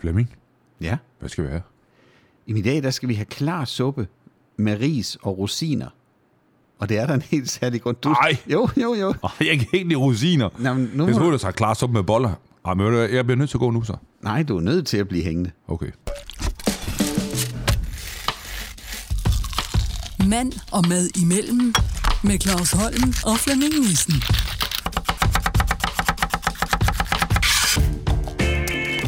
Flemming, Ja. hvad skal vi have? I dag der skal vi have klar suppe med ris og rosiner. Og det er der en helt særlig grund. Du... Ej. Jo, jo, jo. Jeg kan ikke lide rosiner. Nå, men nu Jeg du sagde klar suppe med boller. Ej, men jeg bliver nødt til at gå nu så. Nej, du er nødt til at blive hængende. Okay. Mand og mad imellem med Claus Holm og Flemming Nissen.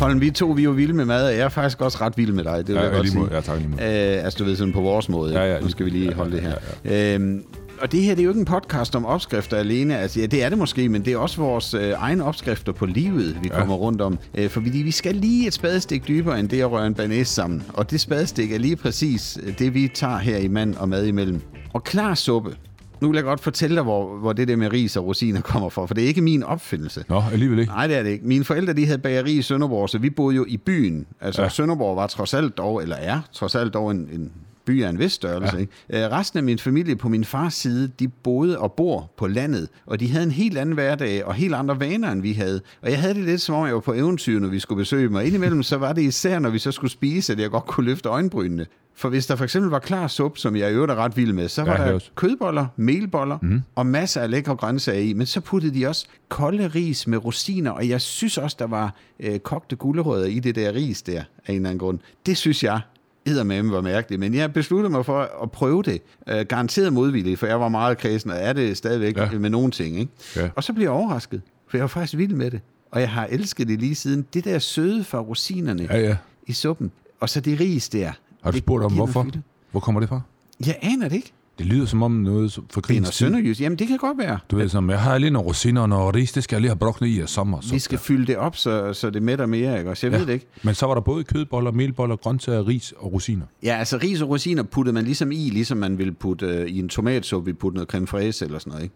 Holm, vi to, vi er jo vilde med mad, og jeg er faktisk også ret vild med dig. Det vil Ja, jeg ja, lige måde. Ja, tak, lige måde. Øh, altså, du ved, sådan på vores måde. Ja, ja, nu lige- skal vi lige ja, holde det ja, her. Øhm, og det her, det er jo ikke en podcast om opskrifter alene. Altså, ja, det er det måske, men det er også vores øh, egne opskrifter på livet, vi kommer rundt om. Øh, for vi, vi skal lige et spadestik dybere end det at røre en banæs sammen. Og det spadestik er lige præcis øh, det, vi tager her i mand og mad imellem. Og klar suppe. Nu vil jeg godt fortælle dig, hvor, hvor det der med ris og rosiner kommer fra, for det er ikke min opfindelse. Nå, alligevel ikke. Nej, det er det ikke. Mine forældre de havde bageri i Sønderborg, så vi boede jo i byen. Altså, ja. Sønderborg var trods alt dog, eller er trods alt dog en, en by af en vis størrelse. Ja. Ikke? Øh, resten af min familie på min fars side, de boede og bor på landet, og de havde en helt anden hverdag og helt andre vaner, end vi havde. Og jeg havde det lidt som om, jeg var på eventyr, når vi skulle besøge dem. Og indimellem så var det især, når vi så skulle spise, at jeg godt kunne løfte øjenbrynene. For hvis der for eksempel var klar suppe, som jeg i øvrigt er ret vild med, så var Ja, der også. kødboller, melboller mm. og masser af lækre grøntsager i. Men så puttede de også kolde ris med rosiner, og jeg synes også, der var øh, kogte gulerødder i det der ris der, af en eller anden grund. Det synes jeg eddermame var mærkeligt, men jeg besluttede mig for at prøve det. Øh, garanteret modvilligt, for jeg var meget kredsen, og er det stadigvæk ja. Med nogle ting. Ikke? Ja. Og så blev jeg overrasket, for jeg var faktisk vild med det. Og jeg har elsket det lige siden. Det der søde fra rosinerne Ja, ja. i suppen, og så det ris der. Har du spurgt om, hvorfor? Hvor kommer det fra? Jeg aner det ikke. Det lyder som om noget for krigens tid. sønderjysk. Jamen, det kan godt være. Du ved, som, jeg har lige nogle rosiner og noget ris, det skal jeg lige have brugt i i sommer. Så. Vi skal fylde det op, så, så det mætter mere, ikke? Så jeg ja. ved det ikke. Men så var der både kødboller, melboller, grøntsager, ris og rosiner. Ja, altså ris og rosiner puttede man ligesom i, ligesom man ville putte øh, i en tomatsuppe, vi putte noget creme fraise eller sådan noget, ikke?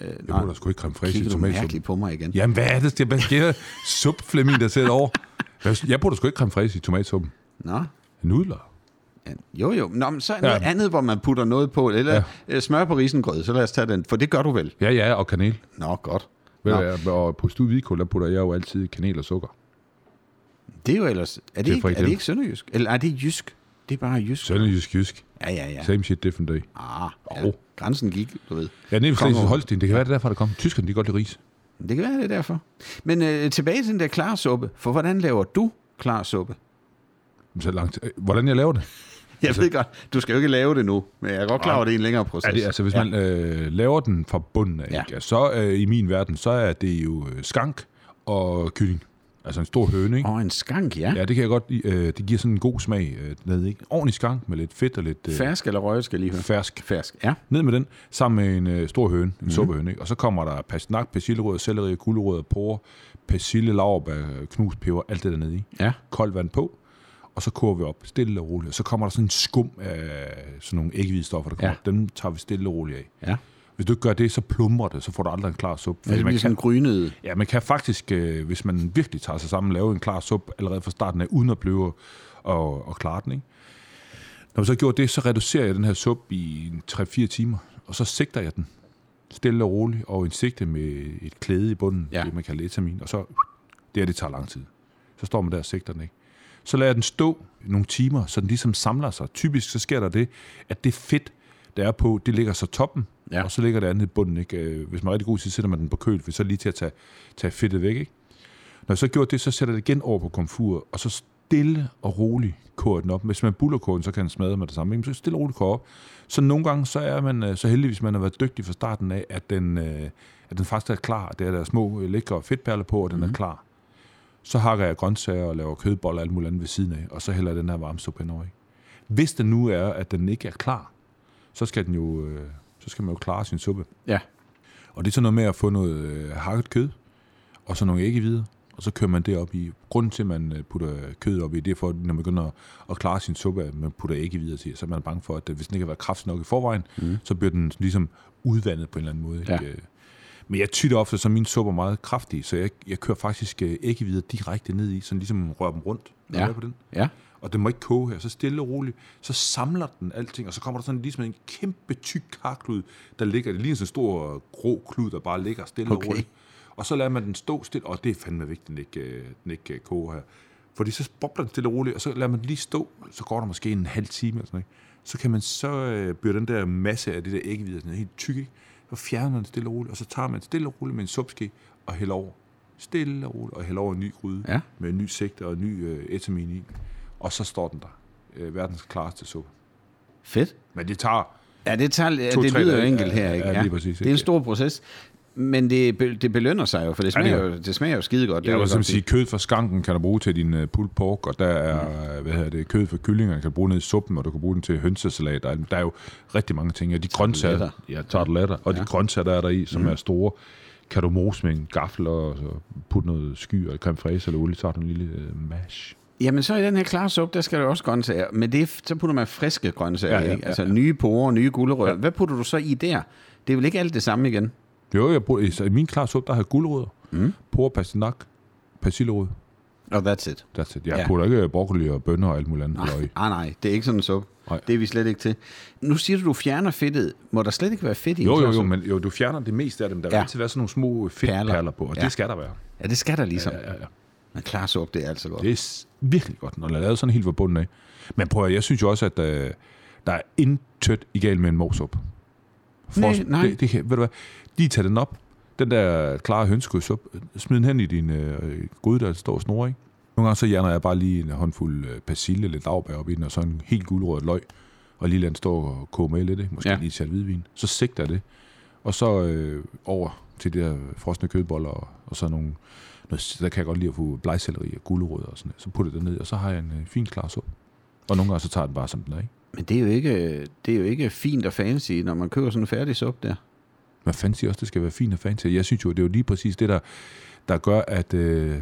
Øh, Jeg da sgu ikke creme fraiche i kigger du tomatsuppe. på mig igen. Jamen, hvad er det? Det er bare sup, Flemming, der sidder over. Jeg da sgu ikke creme fraiche i tomatsuppen. Nå, Nudler. Ja. jo jo. Nå, men så er noget Ja. andet, hvor man putter noget på, eller ja. Ja. smør på risengrød, så lad os tage den, for det gør du vel? Ja, ja, og kanel. Nå, godt. Ved Nå, Og på stuet hvidkål, der putter jeg jo altid kanel og sukker. det er jo ellers... Er det, Til ikke, er det ikke sønderjysk? Eller er det jysk? Det er bare jysk. Sønderjysk, jysk. Ja, ja, ja. Same shit, different day. Ah, ja. Åh. Grænsen gik, du ved. Ja, Kom Slesvig over. Holsten, det kan være, det er derfor, det kom. Tyskerne, de godt lide ris. Det kan være, det er derfor. Men øh, tilbage til den der klarsuppe. For hvordan laver du klarsuppe? Så langt. Øh, Hvordan jeg laver det? Jeg altså, ved godt, du skal jo ikke lave det nu, men jeg er godt klar over, at det er en længere proces. Er det, altså, hvis ja. man øh, laver den fra bunden af, Ja. ja. så øh, i min verden, så er det jo øh, skank og kylling. Altså en stor høne, ikke? Og en skank, ja. ja. Ja, det kan jeg godt. Øh, det giver sådan en god smag øh, ned, ikke? Ordentlig skank med lidt fedt og lidt øh, Fersk eller røget, skal jeg lige høre. fersk. Fersk, ja. Ned med den, sammen med en øh, stor høne, en mm. suppehøne, ikke? Og så kommer der pastinak, persillerød, selleri, gulerødder, porre, persille, laurbær, knust peber, alt det der nede i. Ja. Koldt vand på, og så koger vi op stille og roligt. Og så kommer der sådan en skum af sådan nogle æggehvidestoffer, der kommer Ja. ja. Dem tager vi stille og roligt af. Ja. Hvis du ikke gør det, så plumrer det, så får du aldrig en klar suppe. Det bliver sådan grynet. Ja, man kan faktisk, øh, hvis man virkelig tager sig sammen, lave en klar suppe allerede fra starten af, uden at blive og, og klare den. Ikke? Når man så har gjort det, så reducerer jeg den her suppe i en 3-4 timer, og så sigter jeg den stille og roligt over en sigte med et klæde i bunden, Ja. det man kalder etamin, og så, det her, det tager lang tid. Så står man der og sigter den, ikke? Så lader jeg den stå nogle timer, så den ligesom samler sig. Typisk så sker der det, at det fedt, der er på, det ligger så toppen, Ja. og så ligger det andet i bunden. Ikke? Øh, Hvis man er rigtig god, så sætter man den på køl, for så er lige til at tage, tage fedtet væk. Ikke? Når jeg så gjort det, så sætter jeg det igen over på komfur, og så stille og roligt koger den op. Hvis man buller kogen, så kan den smadre med det samme. Men så stille og roligt koger op. Så nogle gange så er man øh, så heldig, hvis man har været dygtig fra starten af, at den, øh, at den faktisk er klar. Det er der små lækre fedtperler på, og den mm. er klar. Så hakker jeg grøntsager og laver kødboller og alt muligt andet ved siden af, og så hælder jeg den her varme suppe henover. Ikke? Hvis det nu er, at den ikke er klar, så skal den jo, øh, så skal man jo klare sin suppe. Ja. Og det er sådan noget med at få noget øh, hakket kød, og så nogle æggehvider, og så kører man det op i. Grunden til, at man øh, putter kød op i, det er for, at når man begynder at, at klare sin suppe, at man putter æggehvider til, så er man bange for, at øh, hvis den ikke har været kraftig nok i forvejen, mm. så bliver den ligesom udvandet på en eller anden måde. Ja. Ikke? Øh, Men jeg tyder ofte, så min suppe er meget kraftig, så jeg, jeg kører faktisk øh, æggehvider direkte ned i, sådan ligesom rører dem rundt. Ja. På den Ja. og den må ikke koge her. Så stille og roligt, så samler den alting, og så kommer der sådan ligesom en kæmpe tyk karklud, der ligger, det ligner sådan en stor grå klud, der bare ligger stille Okay. og roligt. Og så lader man den stå stille, og det er fandme vigtigt, den ikke, øh, den ikke øh, koger her. Fordi så bobler den stille og roligt, og så lader man den lige stå, så går der måske en halv time eller sådan noget. Så kan man så øh, bliver den der masse af det der æggehvide sådan helt tyk, ikke? Så fjerner man stille og roligt, og så tager man stille og roligt med en supske og hælder over. Stille og roligt, og hælder over en ny gryde Ja. med en ny sigte og en ny øh, etamin i. Og så står den der. Øh, verdens klareste suppe. Fedt. Men det tager... Ja, det, tager, ja, det lyder dage. enkelt her, ikke? ja, lige præcis, Det er en ikke? stor proces. Men det, det belønner sig jo, for det Ja, det smager, jo, det smager jo skide godt. Det jeg simpelthen godt sige, kød fra skanken kan du bruge til din uh, pulled pork, og der er, mm. hvad hedder det, kød fra kyllinger, kan du bruge ned i suppen, og du kan bruge den til hønsesalat. Der er, der er jo rigtig mange ting, og de grøntsager, ja, tarteletter, og ja. de grøntsager, der er der i, som mm. er store, kan du mose med en gaffel og så putte noget sky og creme fraise eller olie, så har du en lille uh, mash. Jamen, så i den her klare suppe, der skal der også grøntsager. Men det, er- så putter man friske grøntsager, Ja, ja, ja, ikke? ja, Altså ja. nye porer, nye gulerødder. Ja. Hvad putter du så i der? Det er vel ikke alt det samme igen? Jo, jeg bruger, i- i min klar suppe, der har jeg gulerødder, mm. porre, pastinak, persillerod. Og oh, that's it. That's it. Jeg Ja. putter ikke broccoli og bønner og alt muligt andet. Nej, ah, nej, det er ikke sådan en suppe. Nej. Det er vi slet ikke til. Nu siger du, du fjerner fedtet. Må der slet ikke være fedt i Jo, jo, jo, men jo, du fjerner det meste af dem. Der vil Ja. altid være sådan nogle små fedtperler Perler. på, og Ja. det skal der være. Ja, det skal der ligesom. Ja, ja, ja. Men klar suppe, det er altså godt. Det er virkelig godt, når det er lavet sådan helt fra bunden af. Men prøv at, jeg synes jo også, at øh, der er intet i galt med en morsup. Nej, nej. Det, det kan, ved du hvad, lige tag den op, den der klare hønskudsup, smid den hen i din øh, gryde, der står og snor, ikke? Nogle gange så hjerner jeg bare lige en håndfuld øh, persille, lidt lavbær op i den, og så en helt guldrød løg, og lige lade den stå og koge med lidt, ikke? måske Ja. lige til hvidvin. Så sigter jeg det, og så øh, over til de der frosne kødboller, og, og så nogle, noget, der kan jeg godt lide at få blegselleri og gulerødder og sådan noget. Så putter jeg det ned, og så har jeg en øh, fin klar suppe. Og nogle gange så tager den bare som den er, ikke? Men det er, jo ikke, det er jo ikke fint og fancy, når man køber sådan en færdig suppe der. Fandt siger også, det skal være fint og fancy. Jeg synes jo, det er jo lige præcis det, der, der gør, at... Øh,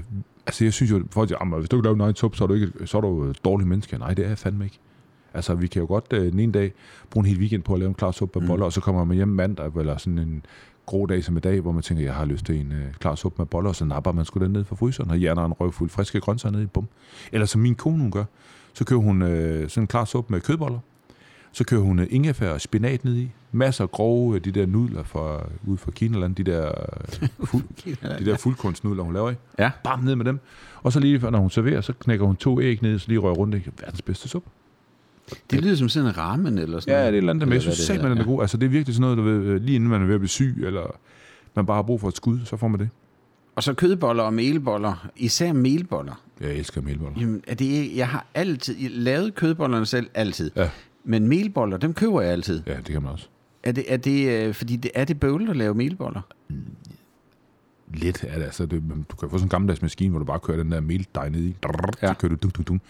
altså, jeg synes jo, folk siger, "Jamen, hvis du ikke laver en egen suppe, så er du ikke så er du et dårligt menneske. Nej, det er jeg fandme ikke. Altså, vi kan jo godt øh, den ene dag bruge en hel weekend på at lave en klar suppe med boller, og så kommer man hjem mandag, eller sådan en grå dag som i dag, hvor man tænker, jeg har lyst til en øh, klar suppe med boller, og så napper man sgu den ned fra fryseren, og hjerner en røvfuld friske grøntsager ned i bum. Eller som min kone, hun gør, så køber hun øh, sådan en klar suppe med kødboller, så kører hun øh, ingefær og spinat ned i. Masser af grove, øh, de der nudler fra, ude fra Kinaland, de der, øh, fuld, de der fuldkornsnudler, hun laver i. Ja. Bam, ned med dem. Og så lige, når hun serverer, så knækker hun to æg ned, så lige rører rundt i verdens bedste suppe. Det lyder som sådan en ramen eller sådan Ja, det er et eller andet, men jeg Eller synes det man er hedder, god. Altså, det er virkelig sådan noget, du ved, øh, lige inden man er ved at blive syg, eller man bare har brug for et skud, så får man det. Og så kødboller og melboller. Især melboller. Jeg elsker melboller. Jamen, er det, jeg har altid jeg lavet kødbollerne selv, altid. Ja. Men melboller, dem køber jeg altid. Ja, det kan man også. Er det, er det, øh, fordi det, er det bøvlet at lave melboller? Lidt er det, altså, det, du kan få sådan en gammeldags maskine, hvor du bare kører den der meldej ned i. Ja. Så kører du dum, dum, dum.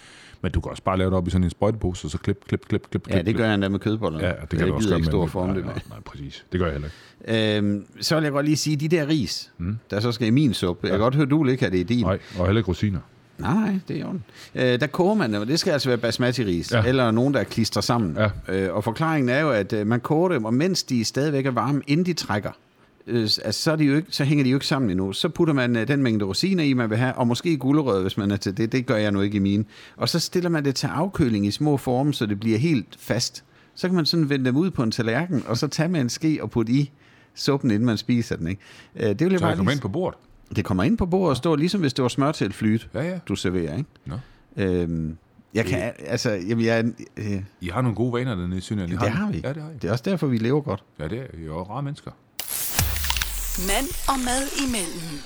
Men du kan også bare lave det op i sådan en sprøjtepose, og så klip, klip, klip, klip, Ja, det gør jeg endda med kødbollerne. Ja, det kan jeg du også gøre ikke med stor en- form nej, det med. nej, nej, præcis. Det gør jeg heller ikke. Øhm, så vil jeg godt lige sige, de der ris, mm. der så skal i min suppe. Jeg kan godt høre, du ikke have det i din. Nej, og heller ikke rosiner. Nej, nej, det er jo øh, Der koger man det, og det skal altså være basmati-ris, ja. Eller nogen, der klistrer sammen. Ja. Øh, og forklaringen er jo, at øh, man koger dem, og mens de stadigvæk er varme, inden de trækker, øh, altså, så, er de jo ikke, så hænger de jo ikke sammen endnu. Så putter man øh, den mængde rosiner i, man vil have, og måske gulerød, hvis man er til det. Det gør jeg nu ikke i mine. Og så stiller man det til afkøling i små former, så det bliver helt fast. Så kan man sådan vende dem ud på en tallerken, og så tage med en ske og putte i suppen, inden man spiser den. Ikke? Øh, det vil jeg Så bare lige... ind på bordet. Det kommer ind på bordet og står ligesom hvis det var smør til et flyt, Ja, ja. du serverer. Ikke? Nå. Øhm, jeg kan, altså, jamen, jeg, øh, I har nogle gode vaner dernede i. I det har vi. Ja, det har I. Det er også derfor, vi lever godt. Ja, det er er jo rare mennesker. Mand og mad imellem.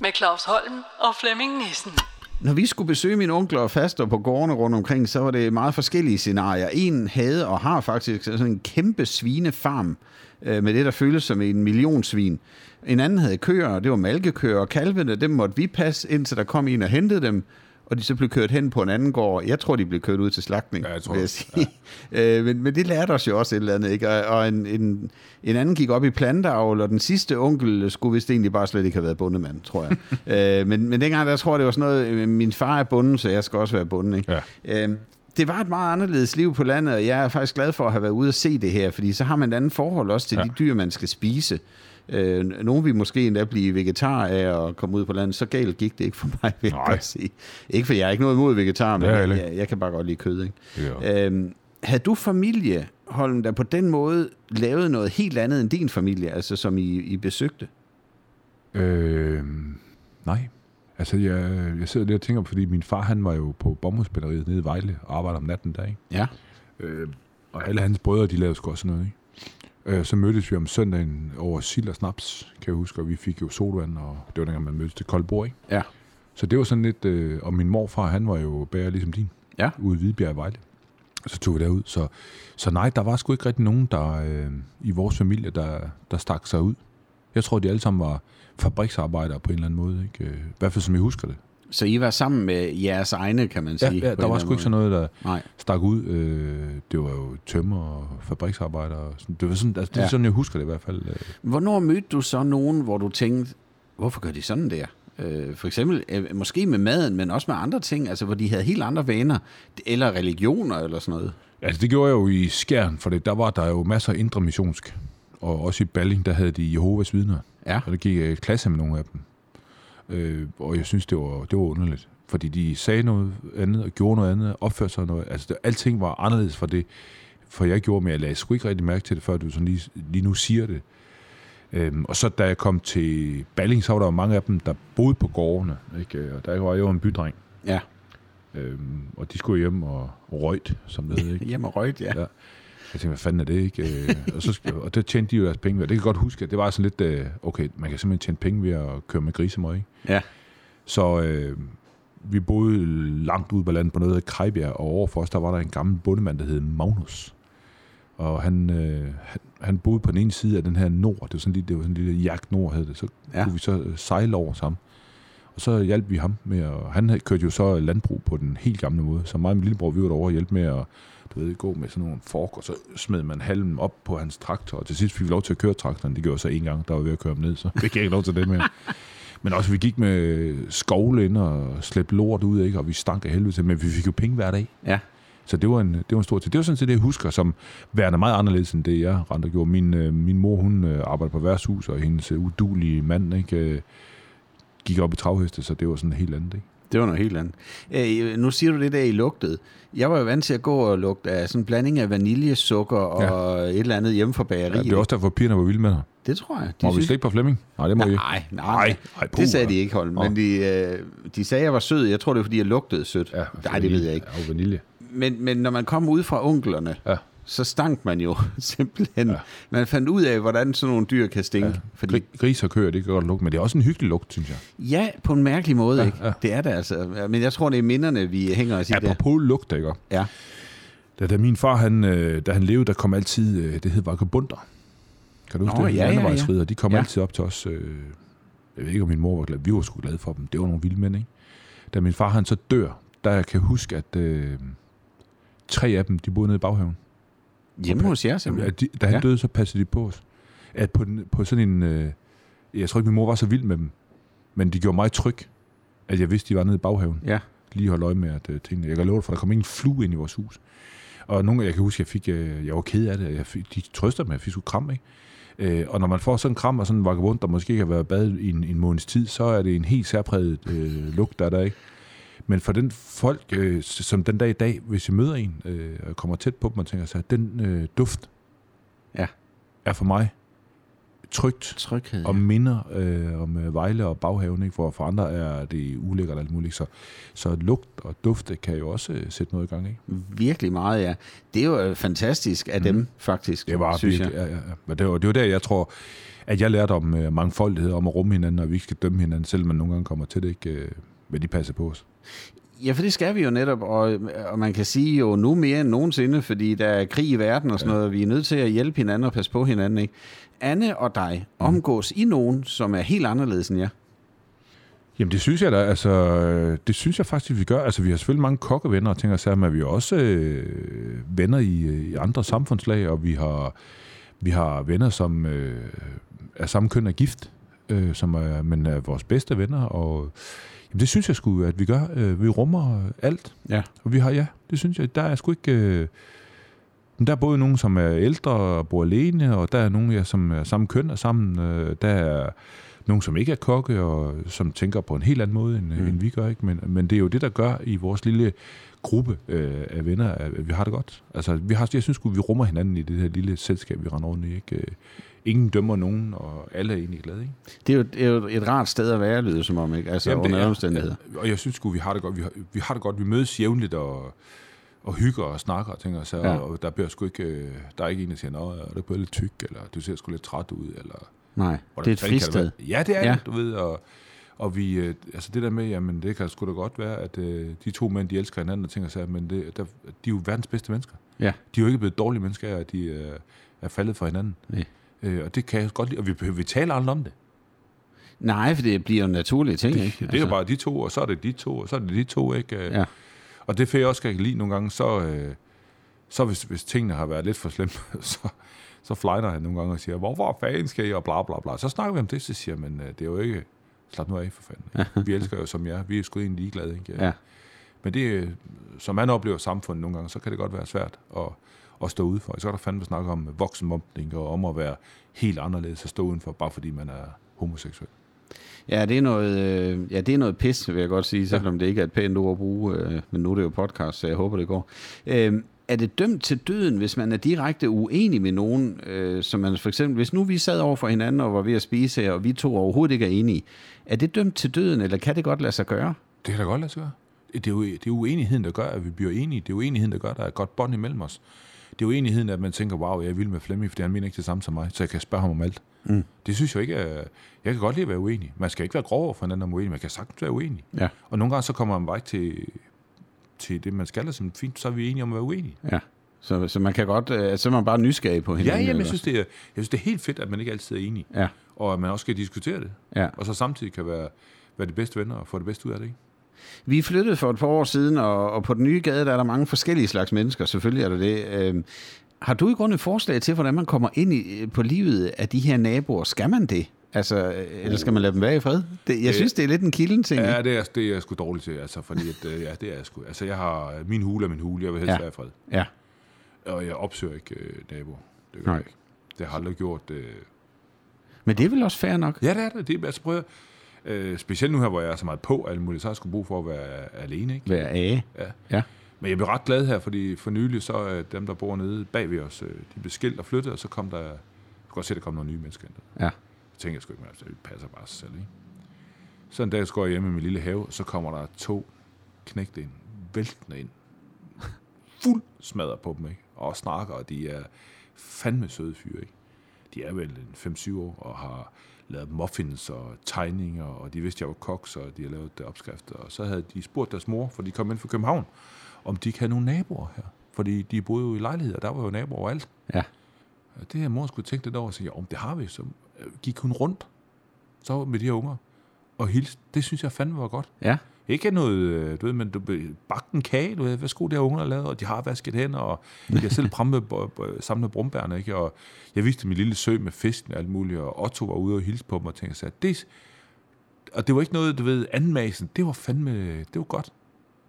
Med Claus Holm og Flemming Nissen. Når vi skulle besøge mine onkler og faster på gårdene rundt omkring, så var det meget forskellige scenarier. En havde og har faktisk sådan en kæmpe svinefarm øh, med det, der føles som en million svin. En anden havde køer, og det var malkekøer, og kalvene, dem måtte vi passe, indtil der kom en og hentede dem, og de så blev kørt hen på en anden gård. Jeg tror, de blev kørt ud til slagtning, Ja, jeg tror vil jeg det. sige. Ja. Øh, men, men det lærte os jo også et eller andet, ikke? Og, og en, en, en anden gik op i planteavl, og den sidste onkel skulle vist egentlig bare slet ikke have været bondemand, tror jeg. øh, men, men dengang, der tror jeg, det var sådan noget, øh, min far er bunden, så jeg skal også være bunden, ikke? Ja. Øh, det var et meget anderledes liv på landet, og jeg er faktisk glad for at have været ude og se det her, fordi så har man et andet forhold også til. Ja. de dyr, man skal spise. Øh, nogle vil måske endda blive vegetar af at komme ud på landet. Så galt gik det ikke for mig, vil jeg sige. Ikke for jeg er ikke noget imod vegetar, men jeg jeg, kan bare godt lide kød. Ikke? Jeg Øhm, havde du familie, Holm, der på den måde lavede noget helt andet end din familie, altså som I, I besøgte? Øh, nej. Altså, jeg, jeg sidder lidt og tænker, fordi min far, han var jo på bomuldsspænderiet nede i Vejle og arbejdede om natten der, ikke? Ja. Øh, og alle hans brødre, de lavede sgu også noget, ikke? Øh, så mødtes vi om søndagen over sild og snaps, kan jeg huske, og vi fik jo solvand, og det var dengang, man mødtes til koldt bord, ikke? Ja. Så det var sådan lidt, øh, og min morfar, han var jo bærer ligesom din, Ja. ude i Hvidbjerg i Vejle. Og så tog vi derud. Så, så nej, der var sgu ikke rigtig nogen, der øh, i vores familie, der, der stak sig ud. Jeg tror, de alle sammen var fabriksarbejdere på en eller anden måde. Ikke? Øh, I hvert fald som jeg husker det. Så I var sammen med jeres egne, kan man Ja, sige? ja på der var sgu ikke sådan noget, der. Nej. stak ud. Øh, det var jo tømmer og fabriksarbejdere. og Sådan. Det var sådan, altså, det er Ja. sådan, jeg husker det i hvert fald. Øh. Hvornår mødte du så nogen, hvor du tænkte, hvorfor gør de sådan der? Øh, for eksempel, øh, måske med maden, men også med andre ting, altså hvor de havde helt andre vaner, eller religioner eller sådan noget. Altså, det gjorde jeg jo i Skjern, for der var der jo masser af indre missionsk. Og også i Balling, der havde de Jehovas vidner. Ja. Og der gik jeg i klasse med nogle af dem. Øh, og jeg synes, det var, det var underligt. Fordi de sagde noget andet, og gjorde noget andet, opførte sig noget. Altså, det, alting var anderledes for det, for jeg gjorde, men jeg lagde sgu ikke rigtig mærke til det, før du sådan lige, lige nu siger det. Øhm, og så da jeg kom til Balling, så var der jo mange af dem, der boede på gårdene. Ikke? Og der var jo en bydreng. Ja. Øhm, og de skulle hjem og røjt, som det hed. Ikke? Hjemme og røgt, ja. Ja. Jeg tænkte, hvad fanden er det, ikke? Øh, og, så, og der tjente de jo deres penge ved. Det kan jeg godt huske, at det var sådan lidt, øh, okay, man kan simpelthen tjene penge ved at køre med grisemøg, ikke? Ja. Så øh, vi boede langt ude på landet på noget af Krejbjerg, og overfor os, der var der en gammel bondemand, der hed Magnus. Og han, øh, han, han boede på den ene side af den her nord, det var sådan, lidt, det var sådan en lille jagt nord, hed det. Så Ja. kunne vi så sejle over sammen. Og så hjalp vi ham med, at han kørte jo så landbrug på den helt gamle måde. Så mig og min lillebror, vi var derovre og hjælpe med at du ved, gå med sådan nogle fork, og så smed man halmen op på hans traktor, og til sidst fik vi lov til at køre traktoren. Det gjorde jeg så en gang, der var ved at køre ham ned, så fik jeg ikke lov til det mere. Men også, vi gik med skovle ind og slæbte lort ud, ikke? og vi stank af helvede til, men vi fik jo penge hver dag. Ja. Så det var en, det var en stor ting. Det var sådan set det, jeg husker, som værende meget anderledes end det, jeg rent gjorde. Min, øh, min mor, hun øh, arbejder på værtshus, og hendes øh, udulige mand ikke, øh, gik op i travheste, så det var sådan helt andet. Ikke? Det var noget helt andet. Øh, nu siger du det der, I lugtede. Jeg var jo vant til at gå og lugte af sådan en blanding af vaniljesukker og et eller andet hjemme fra bageriet. Ja, det er også derfor, pigerne var vilde med dig. det tror jeg. Må vi slikke på Flemming? Nej, det må I ikke. Nej, nej, Nej, nej, det sagde de ikke, Holm. Men de, øh, de sagde, at jeg var sød. Jeg tror, det var, fordi jeg lugtede sødt. Ja, nej, det ved jeg ikke. Ja, og vanilje. Men, men når man kom ud fra onklerne, Ja. Så stank man jo simpelthen. Ja. Man fandt ud af, hvordan sådan nogle dyr kan stinke. Ja. Fordi, Gri- Gris og køer, det kan godt lugte, men det er også en hyggelig lugt, synes jeg. ja, på en mærkelig måde, Ja, ikke? ja. Det er det altså. Men jeg tror, det er minderne, vi hænger os i der. Apropos lugt, ikke? Ja. Da, da min far, han, øh, da han levede, der kom altid, øh, det hed vagabunder. Kan du huske Nå, det? ja, ja, ja. De kom Ja. altid op til os. Øh, jeg ved ikke, om min mor var glad. Vi var sgu glade for dem. Det var nogle vilde mænd, ikke? Da min far, han så dør, der kan jeg huske, at øh, tre af dem, de boede nede i baghaven. Hjemme hos jer, simpelthen. At de, da han Ja. døde, så passede de på os. At på, den, på sådan en... Øh, jeg tror ikke, min mor var så vild med dem, men de gjorde mig tryg, at jeg vidste, de var nede i baghaven. Ja. Lige holde øje med, at øh, tingene... Jeg kan love dig, for der kom ingen flue ind i vores hus. Og nogle, jeg kan huske, jeg fik... Øh, jeg var ked af det. Jeg fik, de trøster mig, jeg fik sgu kram, ikke? Øh, og når man får sådan en kram og sådan en vagabond, der måske ikke har været badet i en, en måneds tid, så er det en helt særpræget øh, lugt, der er der, ikke? Men for den folk, øh, som den dag i dag, hvis jeg møder en, øh, og kommer tæt på dem og tænker sig, at den øh, duft Ja. er for mig trygt Tryghed. og minder øh, om øh, Vejle og baghaven, ikke? hvor for andre er det ulækkert og alt muligt. Så, så lugt og duft det kan jo også øh, sætte noget i gang. Ikke? Virkelig meget, ja. Det er jo øh, fantastisk af dem, faktisk, Mm. Det var synes virkelig, jeg. ja, ja, ja. Det var, det var der, jeg tror, at jeg lærte om øh, mangfoldighed, om at rumme hinanden, og vi ikke skal dømme hinanden, selvom man nogle gange kommer til det, ikke? Øh, men de passer på os. Ja, for det skal vi jo netop, og, og man kan sige jo nu mere end nogensinde, fordi der er krig i verden og sådan ja. noget, vi er nødt til at hjælpe hinanden og passe på hinanden, ikke? Anne og dig, Mm. omgås I nogen, som er helt anderledes end jer? Jamen det synes jeg da, altså, øh, det synes jeg faktisk, vi gør. Altså vi har selvfølgelig mange kokkevenner og ting og sager, men vi er også øh, venner i, øh, i andre samfundslag, og vi har, vi har venner, som øh, er samme køn af gift, øh, som er, men er vores bedste venner, og jamen, det synes jeg sgu, at vi gør. Øh, vi rummer alt, Ja. og vi har, ja, det synes jeg, der er sgu ikke... Øh, men der er både nogen, som er ældre og bor alene, og der er nogen, ja, som er samme køn og sammen. Øh, der er nogen, som ikke er kokke, og som tænker på en helt anden måde, end, mm. end vi gør. Ikke? Men, men det er jo det, der gør i vores lille gruppe øh, af venner, at vi har det godt. Altså, vi har, jeg synes vi rummer hinanden i det her lille selskab, vi render rundt i. Ikke? Ingen dømmer nogen, og alle er egentlig glade. Ikke? Det er, jo, det er jo et rart sted at være, lyder som om, ikke? Altså Jamen, under omstændigheder. Ja, og jeg synes vi har det godt. Vi har, vi har det godt. Vi mødes jævnligt og, og hygger og snakker og tænker så, ja. og der bliver sgu ikke, øh, der er ikke en, der siger, at er du blevet lidt tyk, eller du ser sgu lidt træt ud, eller... Nej, det er et fristed. Ja, det er ja. det, du ved, og, og vi, øh, altså det der med, jamen det kan sgu da godt være, at øh, de to mænd, de elsker hinanden og tænker sig, men det, der, de er jo verdens bedste mennesker. Ja. De er jo ikke blevet dårlige mennesker at de øh, er faldet for hinanden. Nej. Øh, og det kan jeg godt lide, og vi, vi taler aldrig om det. Nej, for det bliver jo naturlige ting, ikke? Det er altså. jo bare de to, og så er det de to, og så er det de to, ikke? Ja. Og det får jeg også skal lide nogle gange, så, øh, så hvis, hvis tingene har været lidt for slemme, så, så flyner han nogle gange og siger, hvorfor fanden skal I, og bla bla bla. Så snakker vi om det, så siger men øh, det er jo ikke, slap nu af for fanden. Vi elsker jo som jer, vi er sgu egentlig ligeglade, ikke? Ja. Men det, som man oplever samfundet nogle gange, så kan det godt være svært at, at stå udenfor. Så er der fandme snakke om voksenmobbning og om at være helt anderledes at stå udenfor, bare fordi man er homoseksuel. Ja, det er noget, øh, ja, det er noget pis, vil jeg godt sige, selvom ja. det ikke er et pænt ord at bruge, øh, men nu er det jo podcast, så jeg håber, det går. Øh, er det dømt til døden, hvis man er direkte uenig med nogen, øh, som man for eksempel, hvis nu vi sad over for hinanden og var ved at spise her, og vi to overhovedet ikke er enige, er det dømt til døden, eller kan det godt lade sig gøre? Det kan da godt lade sig gøre. Det er jo, det er uenigheden, der gør, at vi bliver enige. Det er uenigheden, der gør, at der er et godt bånd imellem os. Det er uenigheden, at man tænker, wow, jeg er vild med Flemming, fordi han mener ikke det samme som mig, så jeg kan spørge ham om alt. Mm. Det synes jeg ikke er... Jeg kan godt lide at være uenig. Man skal ikke være grov over for hinanden om uenig, man kan sagtens være uenig. Ja. Og nogle gange så kommer man bare ikke til, til det, man skal, og fint, så er vi enige om at være uenige. Ja. Så, så man kan godt, øh, så er man bare nysgerrig på hinanden. Ja, jamen, jeg synes, det er, jeg synes, det er helt fedt, at man ikke altid er enig. Ja. Og at man også skal diskutere det. Ja. Og så samtidig kan være, være de bedste venner og få det bedste ud af det. Ikke? Vi flyttede for et par år siden, og, og på den nye gade, der er der mange forskellige slags mennesker. Selvfølgelig er der det. Øh, har du i grunden et forslag til, hvordan man kommer ind i, på livet af de her naboer? Skal man det? Altså, eller skal man lade dem være i fred? Det, jeg synes, det er lidt en kilden ting. Ja, det er, det er jeg sgu dårligt til, altså, fordi at, øh, ja, det er jeg sgu. Altså, jeg har min hule er min hule, jeg vil helst Ja. være i fred. Ja. Og jeg opsøger ikke øh, naboer. Det gør Nej. jeg ikke. Det har aldrig gjort. Øh. Men det er vel også fair nok? Ja, det er det. det er, altså, prøv at, øh, specielt nu her, hvor jeg er så meget på alt muligt, så har jeg sgu brug for at være alene, ikke? Være af. Ja. Ja. Men jeg blev ret glad her, fordi for nylig så er dem, der bor nede bag ved os, øh, de blev skilt og flyttet, og så kom der, jeg kunne godt se, at der kom nogle nye mennesker ind. Ja. Jeg sgu ikke, men altså, det passer bare sig selv, ikke? Så en dag går jeg hjemme i min lille have, så kommer der to knægte ind, væltende ind, fuld smadret på dem, ikke? Og snakker, og de er fandme søde fyre, ikke? De er vel en 5-7 år, og har lavet muffins og tegninger, og de vidste, jeg var kok, så de har lavet opskrifter. Og så havde de spurgt deres mor, for de kom ind fra København, om de ikke havde nogle naboer her. Fordi de boede jo i lejligheder, der var jo naboer overalt. Ja. Og Det her mor skulle tænke lidt over og sige, om det har vi. Så gik hun rundt så med de her unger og hilste. Det synes jeg fandme var godt. Ja. Ikke noget, øh, du ved, men du bagt en kage, du ved, værsgo, det har ungerne lavet, og de har vasket hænder, og har selv pramme, samlet brumbærne, ikke? Og jeg viste min lille sø med fisken og alt muligt, og Otto var ude og hilse på mig og tænkte sig, det, og det var ikke noget, du ved, anmasen, det var fandme, det var godt.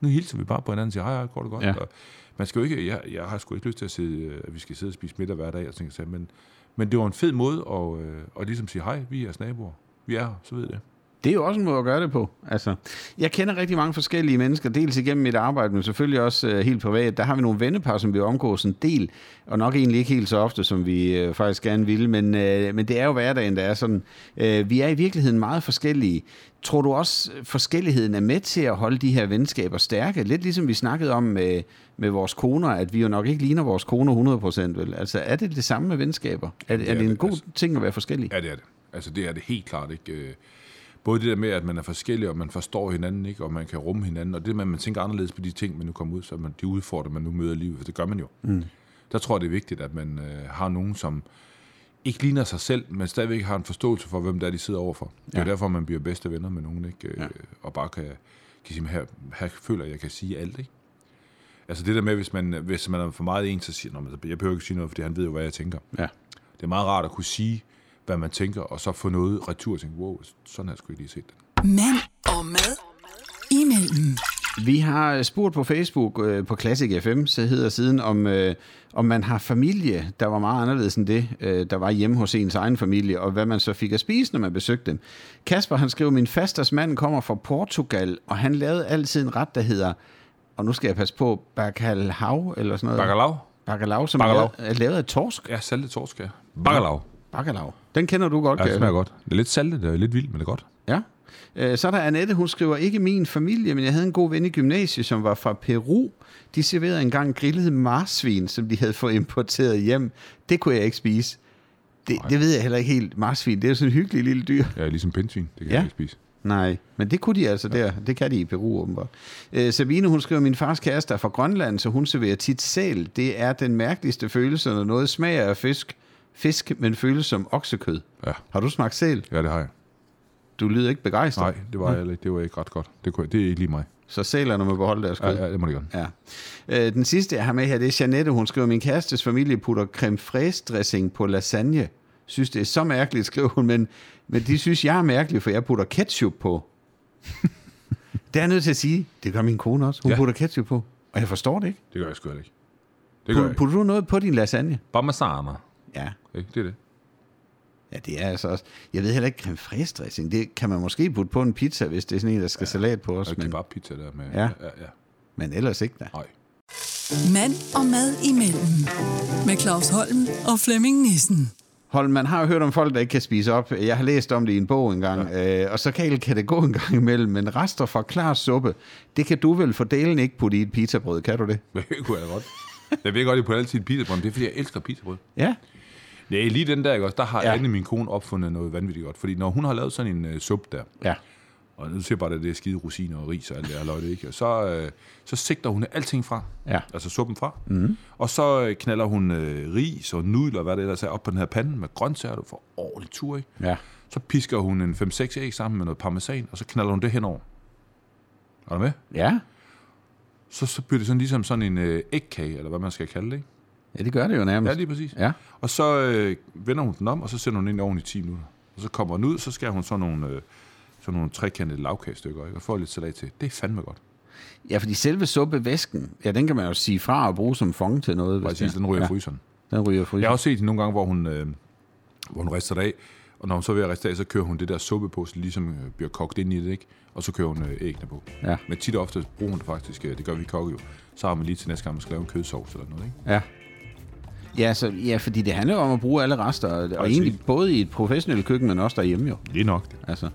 Nu hilser vi bare på hinanden og siger, hej, hej, går det godt? Ja. Og man skal jo ikke, jeg, jeg har sgu ikke lyst til at, sidde, at vi skal sidde og spise middag hver dag, og tænke men, men det var en fed måde at, øh, at ligesom sige, hej, vi er jeres naboer. Vi er her, så ved I det. Det er jo også en måde at gøre det på. Altså, jeg kender rigtig mange forskellige mennesker, dels igennem mit arbejde, men selvfølgelig også øh, helt privat. Der har vi nogle vennepar, som vi omgås en del, og nok egentlig ikke helt så ofte, som vi øh, faktisk gerne ville, men, øh, men det er jo hverdagen, der er sådan. Øh, vi er i virkeligheden meget forskellige. Tror du også, øh, forskelligheden er med til at holde de her venskaber stærke? Lidt ligesom vi snakkede om med, med vores koner, at vi jo nok ikke ligner vores koner 100%, vel? Altså, er det det samme med venskaber? Er, Det er er det en det, god altså. ting at være forskellig? Ja, det er det. Altså, det er det helt klart ikke. Øh, Både det der med, at man er forskellig, og man forstår hinanden, ikke? og man kan rumme hinanden, og det med, at man tænker anderledes på de ting, man nu kommer ud, så man, de udfordrer, man nu møder i livet, for det gør man jo. Mm. Der tror jeg, det er vigtigt, at man øh, har nogen, som ikke ligner sig selv, men stadigvæk har en forståelse for, hvem det er, de sidder overfor. Det er Ja. derfor, man bliver bedste venner med nogen, ikke? Øh, Ja. og bare kan, kan sige, her, her føler jeg, at jeg kan sige alt. Ikke? Altså det der med, hvis man, hvis man er for meget en, så siger man, jeg behøver ikke sige noget, fordi han ved jo, hvad jeg tænker. Ja. Det er meget rart at kunne sige, hvad man tænker, og så få noget retur og tænke, wow, sådan har jeg sgu ikke lige set det. Mand og mad imellem. Vi har spurgt på Facebook øh, på Classic FM, så hedder siden, om, øh, om man har familie, der var meget anderledes end det, øh, der var hjemme hos ens egen familie, og hvad man så fik at spise, når man besøgte dem. Kasper, han skrev, min fasters mand kommer fra Portugal, og han lavede altid en ret, der hedder, og nu skal jeg passe på, bacalhau, eller sådan noget. Bacalao? Bacalhau, som Bacalao. er lavet- af torsk. Ja, saltet torsk, ja. Bacalao. Den kender du godt, Ja, det smager godt. Det er lidt saltet, det er lidt vildt, men det er godt. Ja. Øh, Så er der Annette, hun skriver, ikke min familie, men jeg havde en god ven i gymnasiet, som var fra Peru. De serverede engang grillet marsvin, som de havde fået importeret hjem. Det kunne jeg ikke spise. Det, det ved jeg heller ikke helt. Marsvin, det er jo sådan en hyggelig lille dyr. Ja, ligesom pindsvin. Det kan Ja. jeg ikke spise. Nej, men det kunne de altså der. Det kan de i Peru åbenbart. Øh, Sabine, hun skriver, min fars kæreste er fra Grønland, så hun serverer tit sæl. Det er den mærkeligste følelse, når noget smager af fisk, fisk men føles som oksekød. Ja. Har du smagt sæl? Ja, det har jeg. Du lyder ikke begejstret. Nej, det var, jeg, ikke. det var ikke ret godt. Det, kunne, jeg- det er ikke lige mig. Så sælerne må beholde deres Ja, kød. ja, det må det gerne. Ja. Øh, den sidste, jeg har med her, det er Janette. Hun skriver, min kærestes familie putter creme fraise dressing på lasagne. Synes, det er så mærkeligt, skriver hun, men, men de synes, jeg er mærkelig, for jeg putter ketchup på. det er jeg nødt til at sige. Det gør min kone også. Hun ja. Ja. putter ketchup på. Og jeg forstår det ikke. Det gør jeg sgu ikke. Det gør jeg Putter, ikke. putter du noget på din lasagne? Parmesan. Ja. Ikke? Det er det. Ja, det er altså også... Jeg ved heller ikke, creme fraise dressing, det kan man måske putte på en pizza, hvis det er sådan en, der skal ja. salat på os. Men, kebabpizza der med... Ja. ja, ja. men ellers ikke da. Nej. Mand og mad imellem. Med Claus Holm og Flemming Nissen. Hold, man har jo hørt om folk, der ikke kan spise op. Jeg har læst om det i en bog engang, ja. øh, og så kan, kan det gå en gang imellem, men rester fra klar suppe, det kan du vel for delen ikke putte i et pizzabrød, kan du det? Det kunne jeg godt. Jeg ved godt, at jeg putter altid pizzabrød, men det er, fordi jeg elsker pizzabrød. Ja. Nej, lige den der, ikke også, der har Ja. Anne, min kone, opfundet noget vanvittigt godt. Fordi når hun har lavet sådan en uh, suppe der, Ja. og nu siger bare, at det er skide rosiner og ris og alt det her løjde, ikke? Og så, øh, så sigter hun alting fra. Ja. Altså suppen fra. Mm. Og så øh, knaller hun øh, ris og nudler, hvad det ellers er, op på den her pande med grøntsager, du får ordentlig tur, ikke? Ja. Så pisker hun en 5-6 æg sammen med noget parmesan, og så knaller hun det henover. Er du med? Ja. Så, så bliver det sådan ligesom sådan en øh, ægkage, eller hvad man skal kalde det, ikke? Ja, det gør det jo Ja, nærmest. lige præcis. Ja. Og så øh, vender hun den om, og så sender hun ind i ovnen i 10 minutter. Og så kommer den ud, så skærer hun sådan nogle, øh, sådan nogle trekantede lavkagestykker, ikke? og får lidt salat til. Det er fandme godt. ja, fordi selve suppevæsken, ja, den kan man jo sige fra og bruge som fong til noget. hvis Præcis, det- den ryger ja, fryseren. Den ryger fryseren. Jeg har også set nogle gange, hvor hun, øh, hvor hun rister det af, og når hun så er ved at riste af, så kører hun det der suppe på, så ligesom øh, bliver kogt ind i det, ikke? Og så kører hun øh, æggene på. Ja. Men tit og ofte bruger hun det faktisk, øh, det gør vi kokke jo, så har man lige til næste gang, man skal lave en kødsovs eller noget, ikke? Ja. Ja, så, ja, fordi det handler om at bruge alle rester, og, og egentlig både i et professionelt køkken, men også derhjemme jo. Er nok. Altså.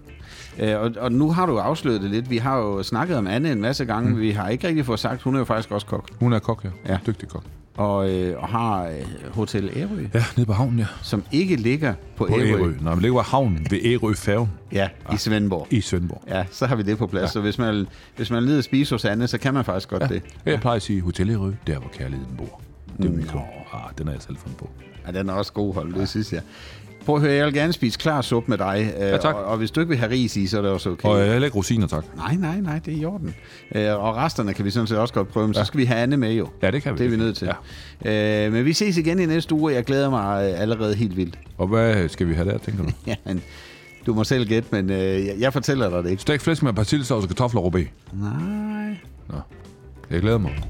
Øh, og, og nu har du afsløret det lidt. Vi har jo snakket om Anne en masse gange. Mm. Vi har ikke rigtig fået sagt, hun er jo faktisk også kok. Hun er kok, ja. Ja. ja. Dygtig kok. Og, øh, og har øh, Hotel Ærø, Ja, nede på havnen, ja. som ikke ligger på, På Ærø. Ærø. Når man ligger ved havnen ved Ærø færgen Ja, i Svendborg. i Svendborg. Ja, så har vi det på plads. Ja. Så hvis man, hvis man lider at spise hos Anne, så kan man faktisk godt ja. det. Jeg plejer at sige Hotel Ærø, der hvor kærligheden bor. Det er min kone. Ah, den er jeg selv fundet på. Ja, den er også god hold, det synes jeg. Prøv at høre, jeg vil gerne spise klar suppe med dig. Øh, Ja, tak. Og, og hvis du ikke vil have ris i, så er det også okay. Og jeg heller ikke rosiner, tak. Nej, nej, nej, det er i orden. Øh, og resterne kan vi sådan set også godt prøve, men ja. så skal vi have Anne med jo. Ja, det kan vi. Det er vi nødt til. Ja. Øh, men vi ses igen i næste uge, og jeg glæder mig øh, allerede helt vildt. Og hvad skal vi have der, tænker du? Ja, men du må selv gætte, men øh, jeg, jeg fortæller dig det ikke. Stegt flæsk med persillesauce, kartofler og rubé. Nej. Nå. Jeg glæder mig.